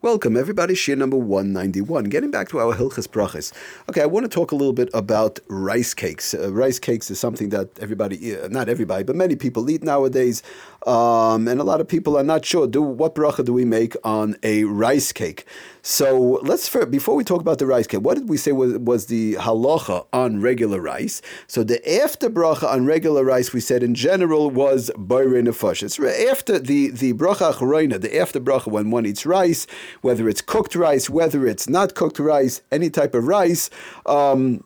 Welcome, everybody. Shir number 191. Getting back to our Hilchas Brachas. Okay, I want to talk a little bit about rice cakes. Uh, rice cakes is something that everybody, uh, not everybody, but many people eat nowadays. Um, and a lot of people are not sure, do what bracha do we make on a rice cake? So let's, first, before we talk about the rice cake, what did we say was, was the halacha on regular rice? So the after bracha on regular rice, we said in general was bayre nefash. It's after the, the bracha acharona, the after bracha when one eats rice, whether it's cooked rice, whether it's not cooked rice, any type of rice. Um,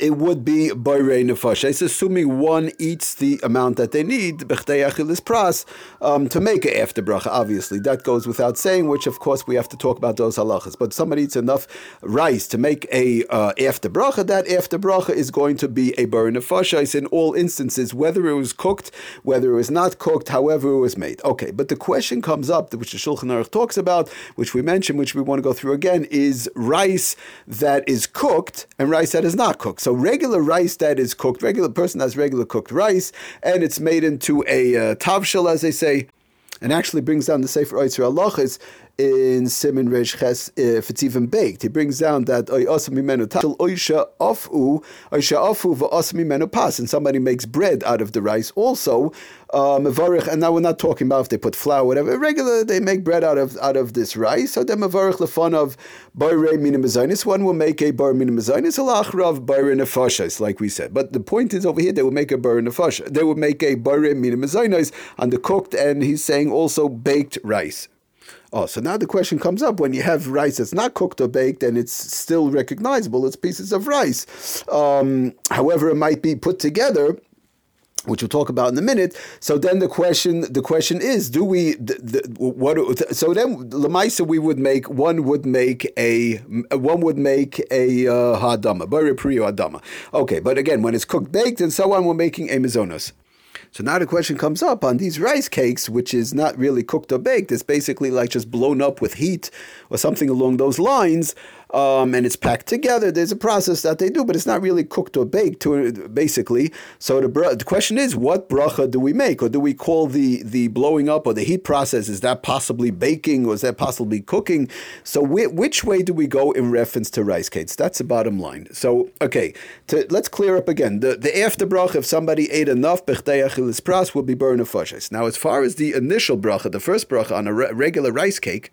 it would be boirei nefesh. It's assuming one eats the amount that they need, pras, um, to make a after bracha. Obviously, that goes without saying. Which, of course, we have to talk about those halachas. But somebody eats enough rice to make a uh, after bracha. That after bracha is going to be a boirei nefesh. in all instances, whether it was cooked, whether it was not cooked, however it was made. Okay, but the question comes up, which the Shulchan Aruch talks about, which we mentioned, which we want to go through again, is rice that is cooked and rice that is not cooked. So regular rice that is cooked, regular person has regular cooked rice, and it's made into a uh, tavshel, as they say, and actually brings down the Sefer Oitzer Halachas in Simon Resh Ches, if it's even baked. He brings down that oisha afu, oisha pas, and somebody makes bread out of the rice also. Um, and now we're not talking about if they put flour, whatever. Regular, they make bread out of out of this rice. So then mavarich lefon of bayre minim One will make a bar minim mezainis, alachrav bayre nefashas, like we said. But the point is over here, they will make a bar nefasha. They will make a bayre minim on the cooked, and he's saying also baked rice. Oh, so now the question comes up when you have rice that's not cooked or baked and it's still recognizable, it's pieces of rice. Um, however, it might be put together which we'll talk about in a minute. So then the question the question is, do we the, the, what? So then lemaisa we would make one would make a one would make a uh, hadama, bari priyo hadama. Okay, but again, when it's cooked baked and so on, we're making a mizonos. So now the question comes up on these rice cakes, which is not really cooked or baked. It's basically like just blown up with heat or something along those lines um, and it's packed together. There's a process that they do, but it's not really cooked or baked, to, basically. So the, the question is, what bracha do we make, or do we call the the blowing up or the heat process? Is that possibly baking, or is that possibly cooking? So which way do we go in reference to rice cakes? That's the bottom line. So okay, to, let's clear up again. The the after bracha, if somebody ate enough, pras will be burned of Now, as far as the initial bracha, the first bracha on a re- regular rice cake.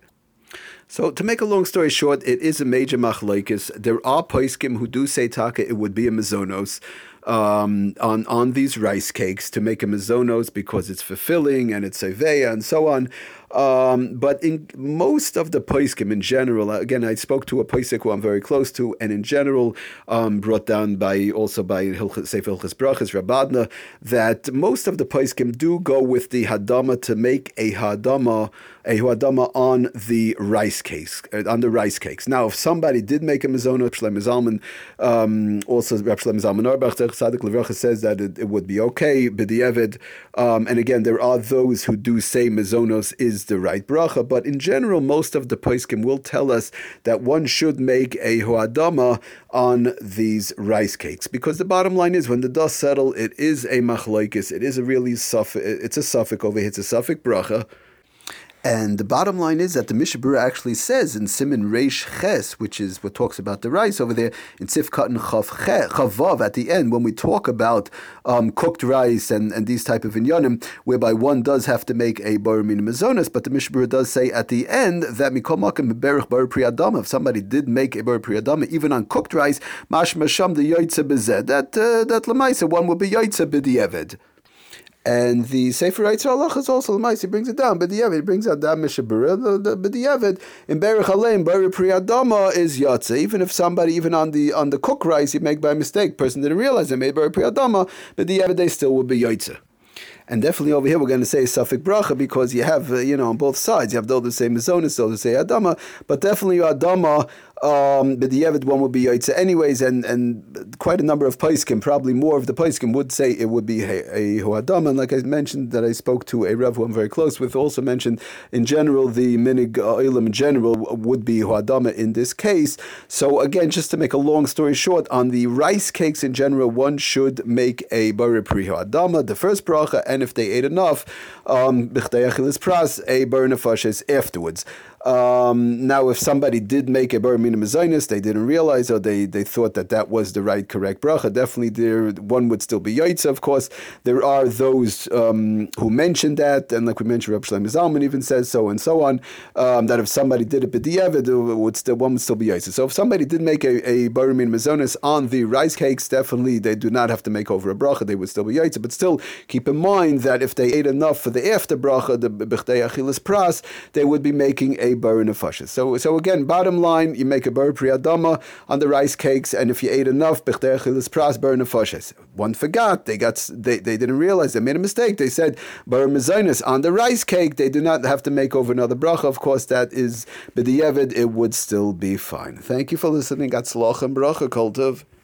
So to make a long story short, it is a major machlokes. There are poiskim who do say taka it would be a mazonos um, on on these rice cakes to make a mazonos because it's fulfilling and it's seveya and so on. Um, but in most of the poiskim in general, again, I spoke to a poisik who I'm very close to, and in general, um, brought down by also by Sefer Hilchas Brachas Rabadna, that most of the poiskim do go with the hadama to make a hadama a hadama on the rice cakes, uh, on the rice cakes. Now, if somebody did make a mizona, Shlomo um, also Reb Shlomo Zalman Auerbach, Tzaddik Levracha says that it, it, would be okay, b'di'evid. Um, and again, there are those who do say mizonos is the right bracha, but in general, most of the poskim will tell us that one should make a hoadama on these rice cakes because the bottom line is when the dust settle, it is a machlaikis, it is a really it's a suffix over here, it's a suffix bracha. And the bottom line is that the Mishabura actually says in Simin Reish Ches, which is what talks about the rice over there, in Sifkat and Chavav at the end, when we talk about um, cooked rice and, and these type of inyanim, whereby one does have to make a Barumin Mazonas, but the Mishabura does say at the end that Mikomakim Berich Bar Priyadama, if somebody did make a Bar Priyadama, even on cooked rice, Mash Masham the Yoitza Bezed, that, uh, that Lamaisa, one will be Yoitza B'di'evid. And the Sefer Eitzer Allah is also the He brings it down. But the Yavid, brings out that Mishabura. But the Yavid in Berich Aleim, Bari Priyadama is Yatza. Even if somebody, even on the on the cook rice, he make by mistake, person didn't realize they made Bari Priyadama, but the Yavid, they still would be Yatza. And definitely over here we're going to say suffix bracha because you have, uh, you know, on both sides, you have those the same mizonis, those the say adama, but definitely adama um, but the Yevid one would be Yaitza anyways, and, and quite a number of Paiskim, probably more of the Paiskim would say it would be a, Huadam. And like I mentioned, that I spoke to a Rev who I'm very close with, also mentioned in general, the Minig Oilim in general would be Huadama in this case. So again, just to make a long story short, on the rice cakes in general, one should make a Bari Pri Huadama, the first bracha, and if they ate enough, um, pras, a Bari afterwards. Um, now, if somebody did make a bar mina mezainis, they didn't realize or they, they thought that that was the right correct bracha. Definitely, there one would still be yaitza. Of course, there are those um, who mentioned that, and like we mentioned, Reb Shlomo Zalman even says so and so on. Um, that if somebody did it b'diavad, would still one would still be yaitza. So if somebody did make a, a bar mina mezainis on the rice cakes, definitely they do not have to make over a bracha. They would still be yaitza. But still, keep in mind that if they ate enough for the after bracha, the b'chdei achilas pras, they would be making a bar nefashis. So, so again, bottom line, you make a bar priyadama on the rice cakes, and if you ate enough, b'chdei achilas pras, bar nefashis. One forgot, they got, they, they didn't realize, they made a mistake. They said bar mezainis on the rice cake, they do not have to make over another bracha. Of course, that is b'diavad, it would still be fine. Thank you for listening. And bracha, Kultiv.